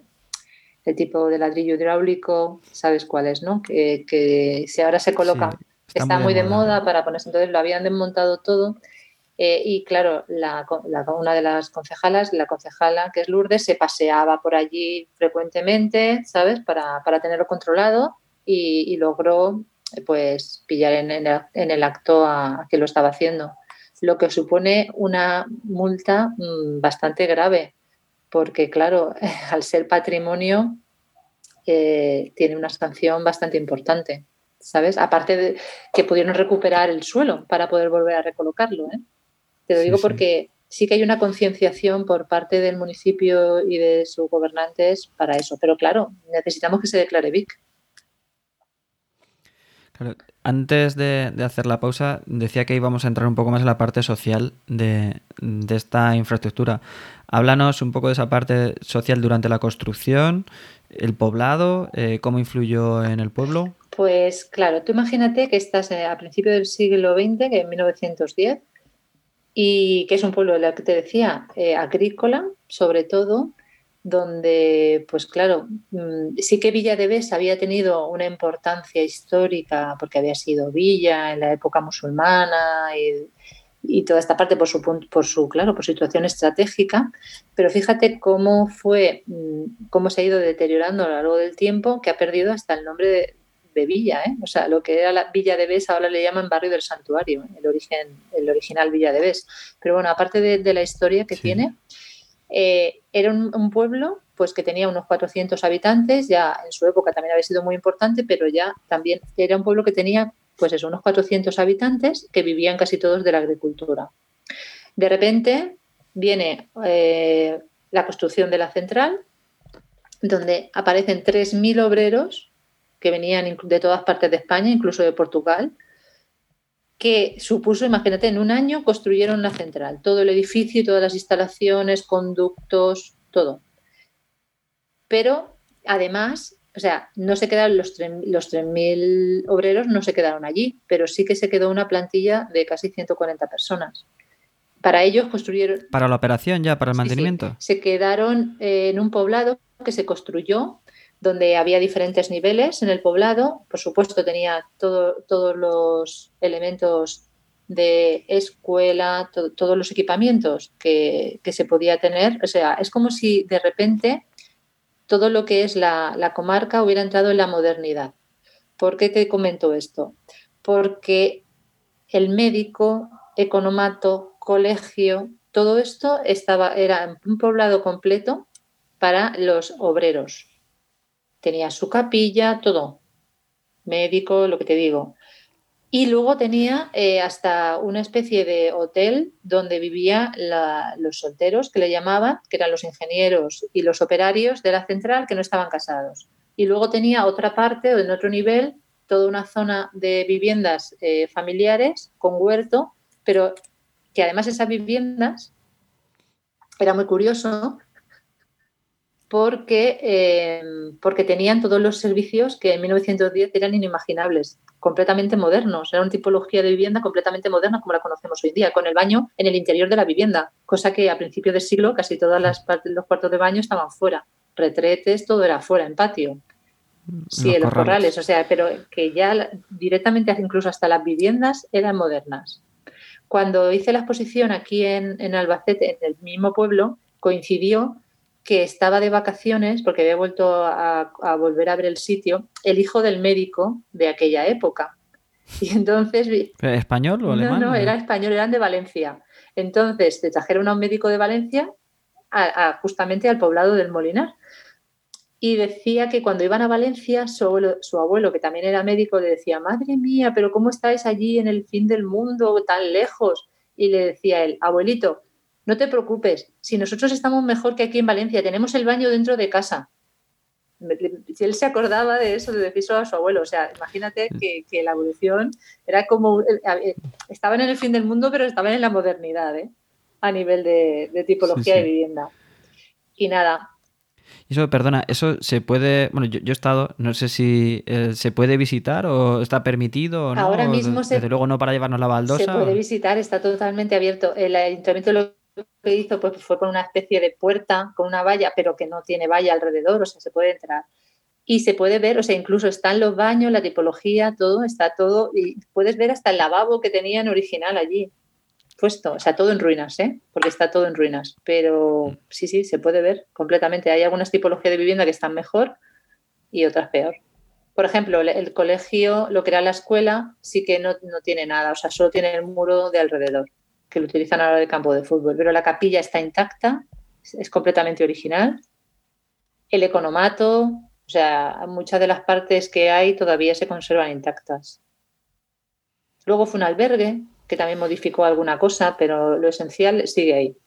el tipo de ladrillo hidráulico, sabes cuál es, ¿no? Que, si ahora se coloca, está, muy, de, moda. para ponerse, entonces lo habían desmontado todo. Eh, y claro, la, una de las concejalas, la concejala que es Lourdes, se paseaba por allí frecuentemente, ¿sabes? Para, tenerlo controlado y, logró pues pillar en, en, el, acto a, que lo estaba haciendo lo que supone una multa mm, bastante grave, porque claro, al ser patrimonio eh, tiene una sanción bastante importante, ¿sabes? Aparte de que pudieron recuperar el suelo para poder volver a recolocarlo. ¿eh? Te lo digo porque sí. que hay una concienciación por parte del municipio y de sus gobernantes para eso, pero claro, necesitamos que se declare VIC. Antes de, hacer la pausa, decía que íbamos a entrar un poco más en la parte social de, esta infraestructura. Háblanos un poco de esa parte social durante la construcción, el poblado, eh, cómo influyó en el pueblo. Pues claro, tú imagínate que estás a principios del siglo XX, que en 1910, y que es un pueblo, la que te decía, eh, agrícola, sobre todo, donde, pues claro, mm, sí que Villa de Bes había tenido una importancia histórica porque había sido villa en la época musulmana y, toda esta parte por su, por su, claro, por situación estratégica, pero fíjate cómo fue, mm, cómo se ha ido deteriorando a lo largo del tiempo, que ha perdido hasta el nombre de, villa, ¿eh? o sea, lo que era la Villa de Bes ahora le llaman Barrio del Santuario, el, origen, el original Villa de Bes. Pero bueno, aparte de, la historia que tiene, eh, era un, pueblo pues que tenía unos 400 habitantes, ya en su época también había sido muy importante, pero ya también era un pueblo que tenía pues eso, unos 400 habitantes que vivían casi todos de la agricultura. De repente viene eh, la construcción de la central, donde aparecen 3.000 obreros que venían de todas partes de España, incluso de Portugal, que supuso, imagínate, en un año construyeron la central, todo el edificio, todas las instalaciones, conductos, todo. Pero además, o sea, no se quedaron los 3.000 obreros, no se quedaron allí, pero sí que se quedó una plantilla de casi 140 personas. Para ellos construyeron... Para la operación ya, para el mantenimiento. Se quedaron en un poblado que se construyó donde había diferentes niveles en el poblado. Por supuesto, tenía todos los elementos de escuela, todos los equipamientos que, se podía tener. O sea, es como si de repente todo lo que es la, la comarca hubiera entrado en la modernidad. ¿Por qué te comento esto? Porque el médico, economato, colegio, todo esto estaba, era un poblado completo para los obreros tenía su capilla, todo, médico, lo que te digo. Y luego tenía eh, hasta una especie de hotel donde vivían los solteros, que le llamaban, que eran los ingenieros y los operarios de la central que no estaban casados. Y luego tenía otra parte, o en otro nivel, toda una zona de viviendas eh, familiares con huerto, pero que además esas viviendas, era muy curioso, porque, eh, porque tenían todos los servicios que en 1910 eran inimaginables, completamente modernos. Era una tipología de vivienda completamente moderna como la conocemos hoy día, con el baño en el interior de la vivienda, cosa que a principios del siglo casi todas las partes, los cuartos de baño estaban fuera. Retretes, todo era fuera, en patio. Sí, en los corrales, o sea, pero que ya directamente incluso hasta las viviendas eran modernas. Cuando hice la exposición aquí en, en Albacete, en el mismo pueblo, coincidió que estaba de vacaciones, porque había vuelto a, volver a ver el sitio, el hijo del médico de aquella época. Y entonces... ¿Español o alemán? No, no, era español, eran de Valencia. Entonces te trajeron a un médico de Valencia justamente al poblado del Molinar. Y decía que cuando iban a Valencia, su abuelo, su abuelo, que también era médico, le decía, madre mía, pero ¿cómo estáis allí en el fin del mundo, tan lejos? Y le decía él, abuelito, no te preocupes, si nosotros estamos mejor que aquí en Valencia, tenemos el baño dentro de casa. Si él se acordaba de eso, de decirlo a su abuelo, o sea, imagínate mm. que, la evolución era como, eh, eh, estaban en el fin del mundo, pero estaban en la modernidad, ¿eh? a nivel de, tipología de vivienda. Y nada, eso, perdona, eso se puede, bueno, yo, he estado, no sé si se puede visitar o está permitido o no. Ahora mismo desde, luego no para llevarnos la baldosa. Se puede visitar, está totalmente abierto. El ayuntamiento lo que hizo pues, fue con una especie de puerta, con una valla, pero que no tiene valla alrededor, o sea, se puede entrar. Y se puede ver, o sea, incluso están los baños, la tipología, todo, está todo, y puedes ver hasta el lavabo que tenían original allí puesto, o sea, todo en ruinas, ¿eh? porque está todo en ruinas, pero sí, sí, se puede ver completamente. Hay algunas tipologías de vivienda que están mejor y otras peor. Por ejemplo, el, colegio, lo que era la escuela, sí que no, no, tiene nada, o sea, solo tiene el muro de alrededor que lo utilizan ahora de campo de fútbol, pero la capilla está intacta, es completamente original. El economato, o sea, muchas de las partes que hay todavía se conservan intactas. Luego fue un albergue que también modificó alguna cosa, pero lo esencial sigue ahí.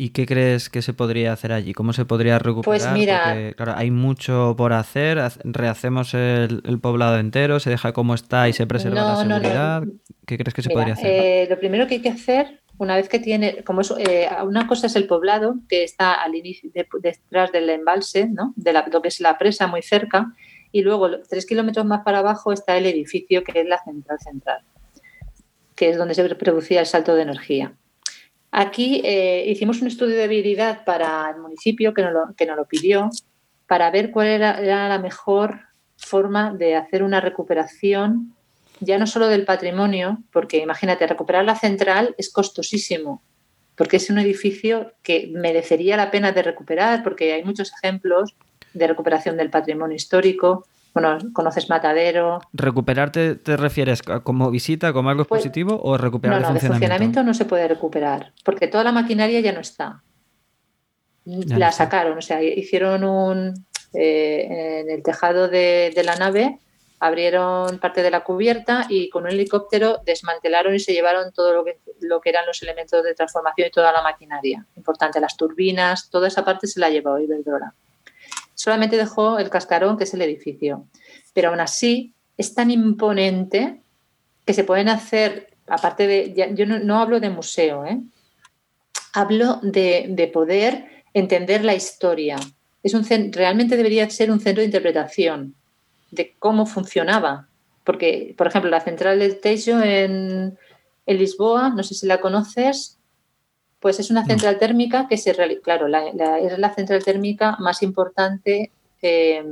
¿Y qué crees que se podría hacer allí? ¿Cómo se podría recuperar? Pues mira, Porque, claro, hay mucho por hacer. Rehacemos el, poblado entero, se deja como está y se preserva la seguridad. ¿Qué crees que se podría hacer? Eh, lo primero que hay que hacer, una vez que tiene, como eh, una cosa es el poblado que está al inicio, detrás del embalse, ¿no? De lo que es la presa, muy cerca, y luego tres kilómetros más para abajo está el edificio que es la central central. que es donde se producía el salto de energía. Aquí eh, hicimos un estudio de habilidad para el municipio que nos lo, que nos lo pidió para ver cuál era, la mejor forma de hacer una recuperación, ya no solo del patrimonio, porque imagínate, recuperar la central es costosísimo, porque es un edificio que merecería la pena de recuperar, porque hay muchos ejemplos de recuperación del patrimonio histórico. Bueno, conoces Matadero. ¿Recuperarte te refieres como visita, como algo pues, positivo o recuperar no, no, de funcionamiento? de funcionamiento no se puede recuperar, porque toda la maquinaria ya no está. la sacaron, o sea, hicieron un... Eh, en el tejado de, de la nave abrieron parte de la cubierta y con un helicóptero desmantelaron y se llevaron todo lo que, lo que eran los elementos de transformación y toda la maquinaria. Importante, las turbinas, toda esa parte se la llevó Iberdrola. Solamente dejó el cascarón, que es el edificio. Pero aún así es tan imponente que se pueden hacer, aparte de, yo no, hablo de museo, ¿eh? hablo de, de, poder entender la historia. Es un, realmente debería ser un centro de interpretación de cómo funcionaba. Porque, por ejemplo, la central de Tejo en, Lisboa, no sé si la conoces, pues es una central térmica que se claro, es la central térmica más importante eh,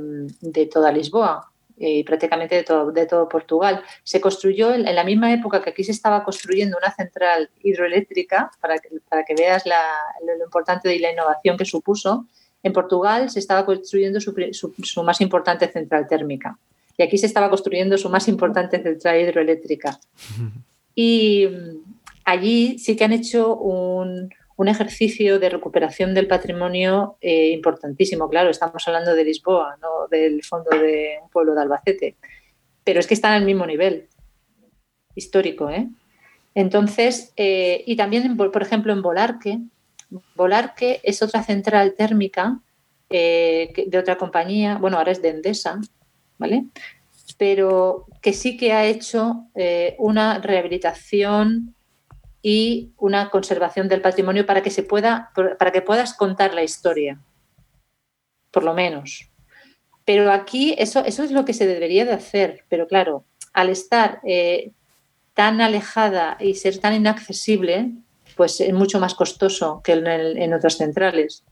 de toda Lisboa y prácticamente de todo, de todo Portugal. Se construyó en, la misma época que aquí se estaba construyendo una central hidroeléctrica, para que, para que veas lo importante de la innovación que supuso, en Portugal se estaba construyendo su, más importante central térmica y aquí se estaba construyendo su más importante central hidroeléctrica. Y mm, allí sí que han hecho un, ejercicio de recuperación del patrimonio eh, importantísimo. Claro, estamos hablando de Lisboa, no del fondo de un pueblo de Albacete, pero es que están al mismo nivel histórico. ¿eh? Entonces, eh, y también, por ejemplo, en Volarque, Volarque es otra central térmica eh, de otra compañía, bueno, ahora es de Endesa, ¿vale? Pero que sí que ha hecho una rehabilitación y una conservación del patrimonio para que se pueda, para que puedas contar la historia, por lo menos. Pero aquí eso, eso es lo que se debería de hacer, pero claro, al estar eh, tan alejada y ser tan inaccesible, pues es mucho más costoso que en, otras centrales.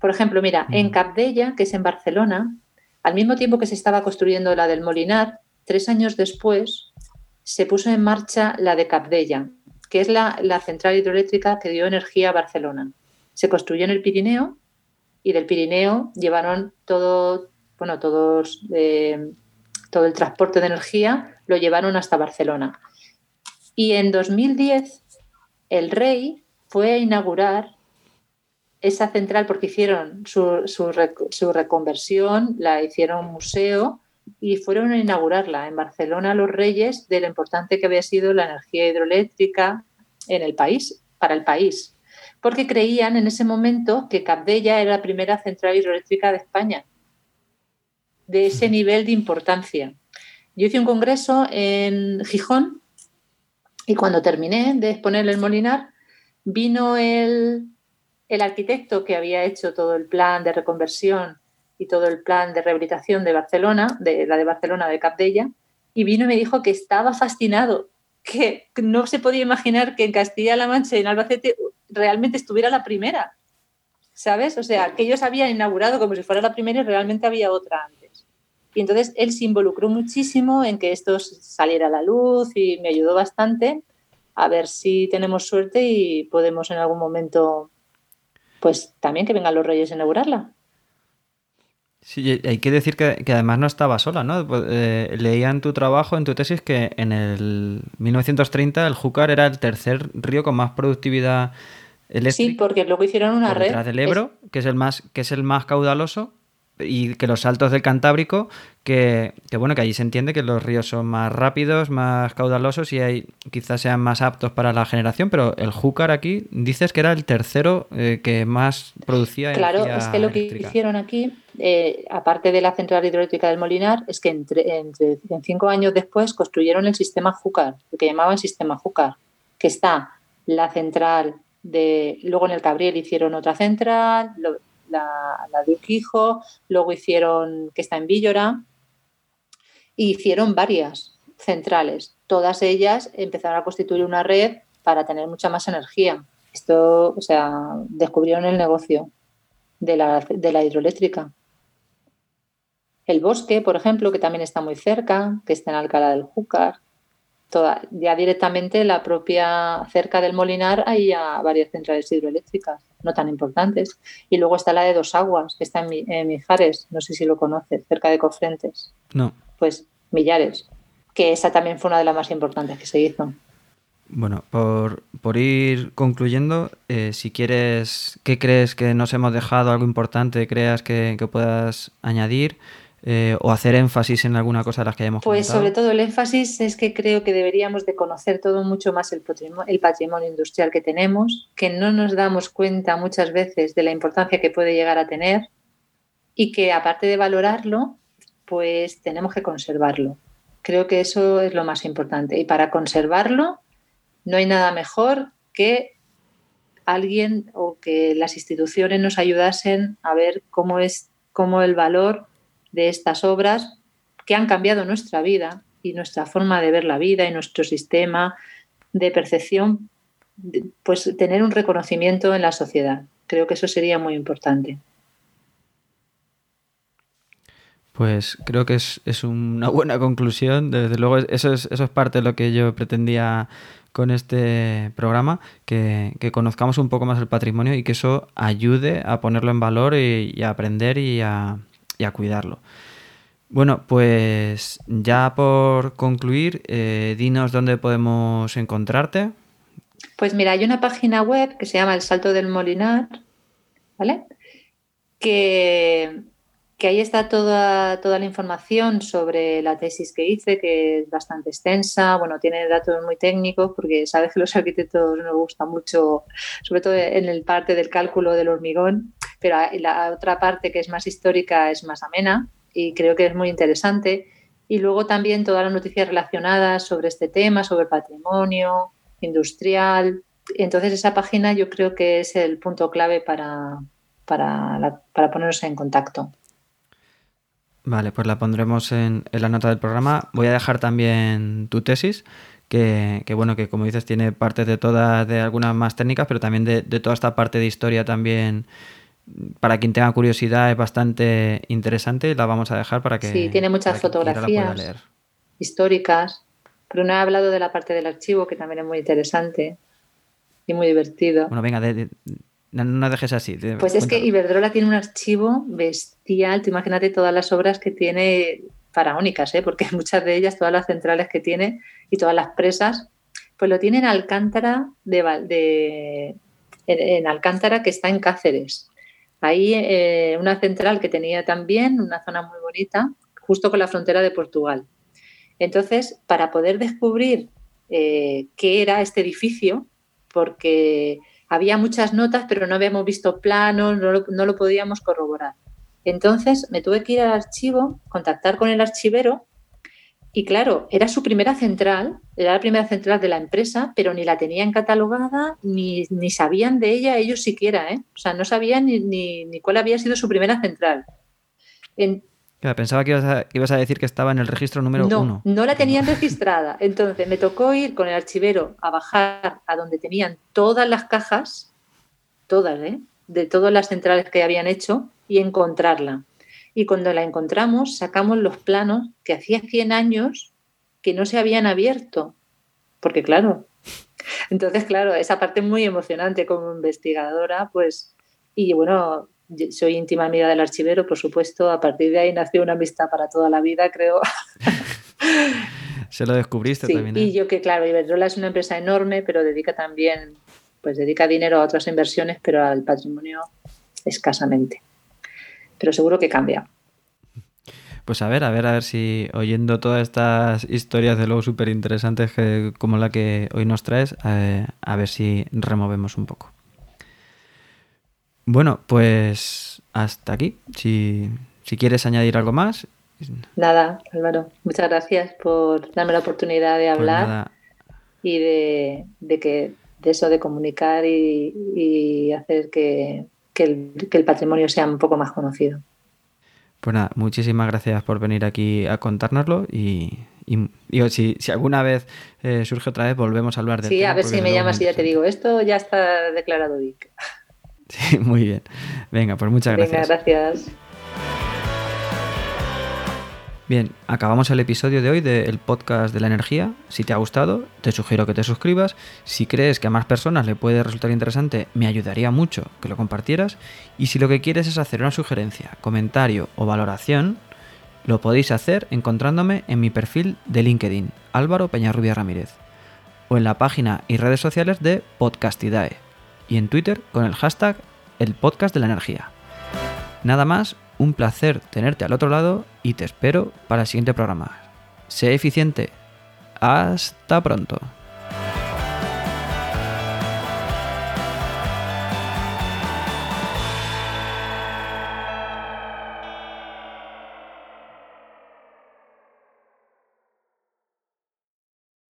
Por ejemplo, mira, en Capdella, que es en Barcelona, al mismo tiempo que se estaba construyendo la del Molinar, tres años después se puso en marcha la de Capdella, que es la, central hidroeléctrica que dio energía a Barcelona. Se construyó en el Pirineo y del Pirineo llevaron todo, bueno, eh, todo el transporte de energía lo llevaron hasta Barcelona. Y en 2010 el rey fue a inaugurar esa central porque hicieron su, reconversión, la hicieron museo y fueron a inaugurarla en Barcelona los reyes de lo importante que había sido la energía hidroeléctrica en el país, para el país, porque creían en ese momento que Capdella era la primera central hidroeléctrica de España, de ese nivel de importancia. Yo hice un congreso en Gijón y cuando terminé de exponer el Molinar, vino el, arquitecto que había hecho todo el plan de reconversión y todo el plan de rehabilitación de Barcelona, de la de Barcelona de Capdella, y vino y me dijo que estaba fascinado, que no se podía imaginar que en Castilla-La Mancha y en Albacete realmente estuviera la primera, ¿sabes? O sea, que ellos habían inaugurado como si fuera la primera y realmente había otra antes. Y entonces él se involucró muchísimo en que esto saliera a la luz y me ayudó bastante a ver si tenemos suerte y podemos en algún momento, pues también que vengan los reyes a inaugurarla. Sí, hay que decir que, además no estaba sola, ¿no? Pues, eh, leía en tu trabajo, en tu tesis, que en el 1930 el Júcar era el tercer río con más productividad eléctrica. Sí, porque luego hicieron una red. del Ebro, que es el más, que es el más caudaloso, y que los saltos del Cantábrico, que, bueno, que allí se entiende que los ríos son más rápidos, más caudalosos y hay, quizás sean más aptos para la generación, pero el Júcar aquí dices que era el tercero eh, que más producía. Claro, es que lo que hicieron aquí, eh, aparte de la central hidroeléctrica del Molinar, es que entre, entre, cinco años después construyeron el sistema Júcar, lo que llamaban sistema Júcar, que está la central de. Luego en el Cabriel hicieron otra central, la, de Uquijo, luego hicieron, que está en Villora, y hicieron varias centrales. todas ellas empezaron a constituir una red para tener mucha más energía. Esto, o sea, descubrieron el negocio de la, de la hidroeléctrica. El bosque, por ejemplo, que también está muy cerca, que está en Alcalá del Júcar. Toda, ya directamente la propia cerca del Molinar hay ya varias centrales hidroeléctricas, no tan importantes. Y luego está la de Dos Aguas, que está en, en Mijares, no sé si lo conoces, cerca de Cofrentes. No. Pues Millares, que esa también fue una de las más importantes que se hizo. Bueno, por, por ir concluyendo, eh, si quieres, ¿qué crees que nos hemos dejado? ¿Algo importante creas que, que puedas añadir? Eh, o hacer énfasis en alguna cosa de las que hayamos Pues comentado? sobre todo el énfasis es que creo que deberíamos de conocer todo mucho más el patrimonio, el patrimonio industrial que tenemos, que no nos damos cuenta muchas veces de la importancia que puede llegar a tener y que aparte de valorarlo, pues tenemos que conservarlo. Creo que eso es lo más importante. Y para conservarlo no hay nada mejor que alguien o que las instituciones nos ayudasen a ver cómo es cómo el valor de estas obras que han cambiado nuestra vida y nuestra forma de ver la vida y nuestro sistema de percepción, pues tener un reconocimiento en la sociedad. Creo que eso sería muy importante. Pues creo que es, es, una buena conclusión. Desde luego, eso es, eso es parte de lo que yo pretendía con este programa, que, que, conozcamos un poco más el patrimonio y que eso ayude a ponerlo en valor y, y a aprender y a, y a, cuidarlo. Bueno, pues ya por concluir, eh, dinos dónde podemos encontrarte. Pues mira, hay una página web que se llama El Salto del Molinar, ¿vale? Que que ahí está toda, toda la información sobre la tesis que hice, que es bastante extensa, bueno, tiene datos muy técnicos, porque sabes que los arquitectos nos gusta mucho, sobre todo en el parte del cálculo del hormigón, pero la otra parte que es más histórica es más amena y creo que es muy interesante. Y luego también todas las noticias relacionadas sobre este tema, sobre patrimonio industrial. Entonces esa página yo creo que es el punto clave para, para, para ponernos en contacto. Vale, pues la pondremos en, la nota del programa. Voy a dejar también tu tesis, que, bueno, que como dices tiene parte de todas, de algunas más técnicas, pero también de, de, toda esta parte de historia también, para quien tenga curiosidad, es bastante interesante y la vamos a dejar para que... Sí, tiene muchas fotografías históricas, pero no he hablado de la parte del archivo, que también es muy interesante y muy divertido. Bueno, venga, de, de, no, no, dejes así. Pues cuéntalo. es que Iberdrola tiene un archivo bestial. Tú imagínate todas las obras que tiene faraónicas, ¿eh? porque muchas de ellas, todas las centrales que tiene y todas las presas, pues lo tiene en Alcántara, de, de en, en, Alcántara que está en Cáceres. Ahí eh, una central que tenía también una zona muy bonita, justo con la frontera de Portugal. Entonces, para poder descubrir eh, qué era este edificio, porque había muchas notas, pero no habíamos visto planos, no lo, no lo, podíamos corroborar. Entonces me tuve que ir al archivo, contactar con el archivero y claro, era su primera central, era la primera central de la empresa, pero ni la tenían catalogada, ni, ni sabían de ella ellos siquiera, ¿eh? O sea, no sabían ni, ni, ni cuál había sido su primera central. En, Claro, pensaba que ibas, a, que ibas, a, decir que estaba en el registro número no, uno. No la tenían registrada. Entonces me tocó ir con el archivero a bajar a donde tenían todas las cajas, todas, ¿eh? de todas las centrales que habían hecho, y encontrarla. Y cuando la encontramos, sacamos los planos que hacía 100 años que no se habían abierto. Porque claro, entonces claro, esa parte es muy emocionante como investigadora, pues, y bueno, soy íntima amiga del archivero, por supuesto. A partir de ahí nació una amistad para toda la vida, creo. Se lo descubriste sí, también. ¿eh? Y yo que, claro, Iberdrola es una empresa enorme, pero dedica también, pues dedica dinero a otras inversiones, pero al patrimonio escasamente. Pero seguro que cambia. Pues a ver, a ver, a ver si oyendo todas estas historias de luego súper interesantes como la que hoy nos traes, eh, a ver si removemos un poco. Bueno, pues hasta aquí. Si, si, quieres añadir algo más. Nada, Álvaro. Muchas gracias por darme la oportunidad de hablar pues y de, de, que, de eso de comunicar y, y hacer que, que, el, que el patrimonio sea un poco más conocido. Pues nada, muchísimas gracias por venir aquí a contárnoslo y, Y digo, si, si alguna vez eh, surge otra vez, volvemos a hablar de Sí, a ver si me llamas y ya te digo, esto ya está declarado Vic. Sí, muy bien. Venga, pues muchas gracias. Venga, gracias. Bien, acabamos el episodio de hoy del podcast de la energía. Si te ha gustado, te sugiero que te suscribas. Si crees que a más personas le puede resultar interesante, me ayudaría mucho que lo compartieras. Y si lo que quieres es hacer una sugerencia, comentario o valoración, lo podéis hacer encontrándome en mi perfil de LinkedIn, Álvaro Peñarrubia Ramírez, o en la página y redes sociales de Podcastidae, y en Twitter con el hashtag El Podcast de la Energía. Nada más, un placer tenerte al otro lado y te espero para el siguiente programa. Sé eficiente. Hasta pronto.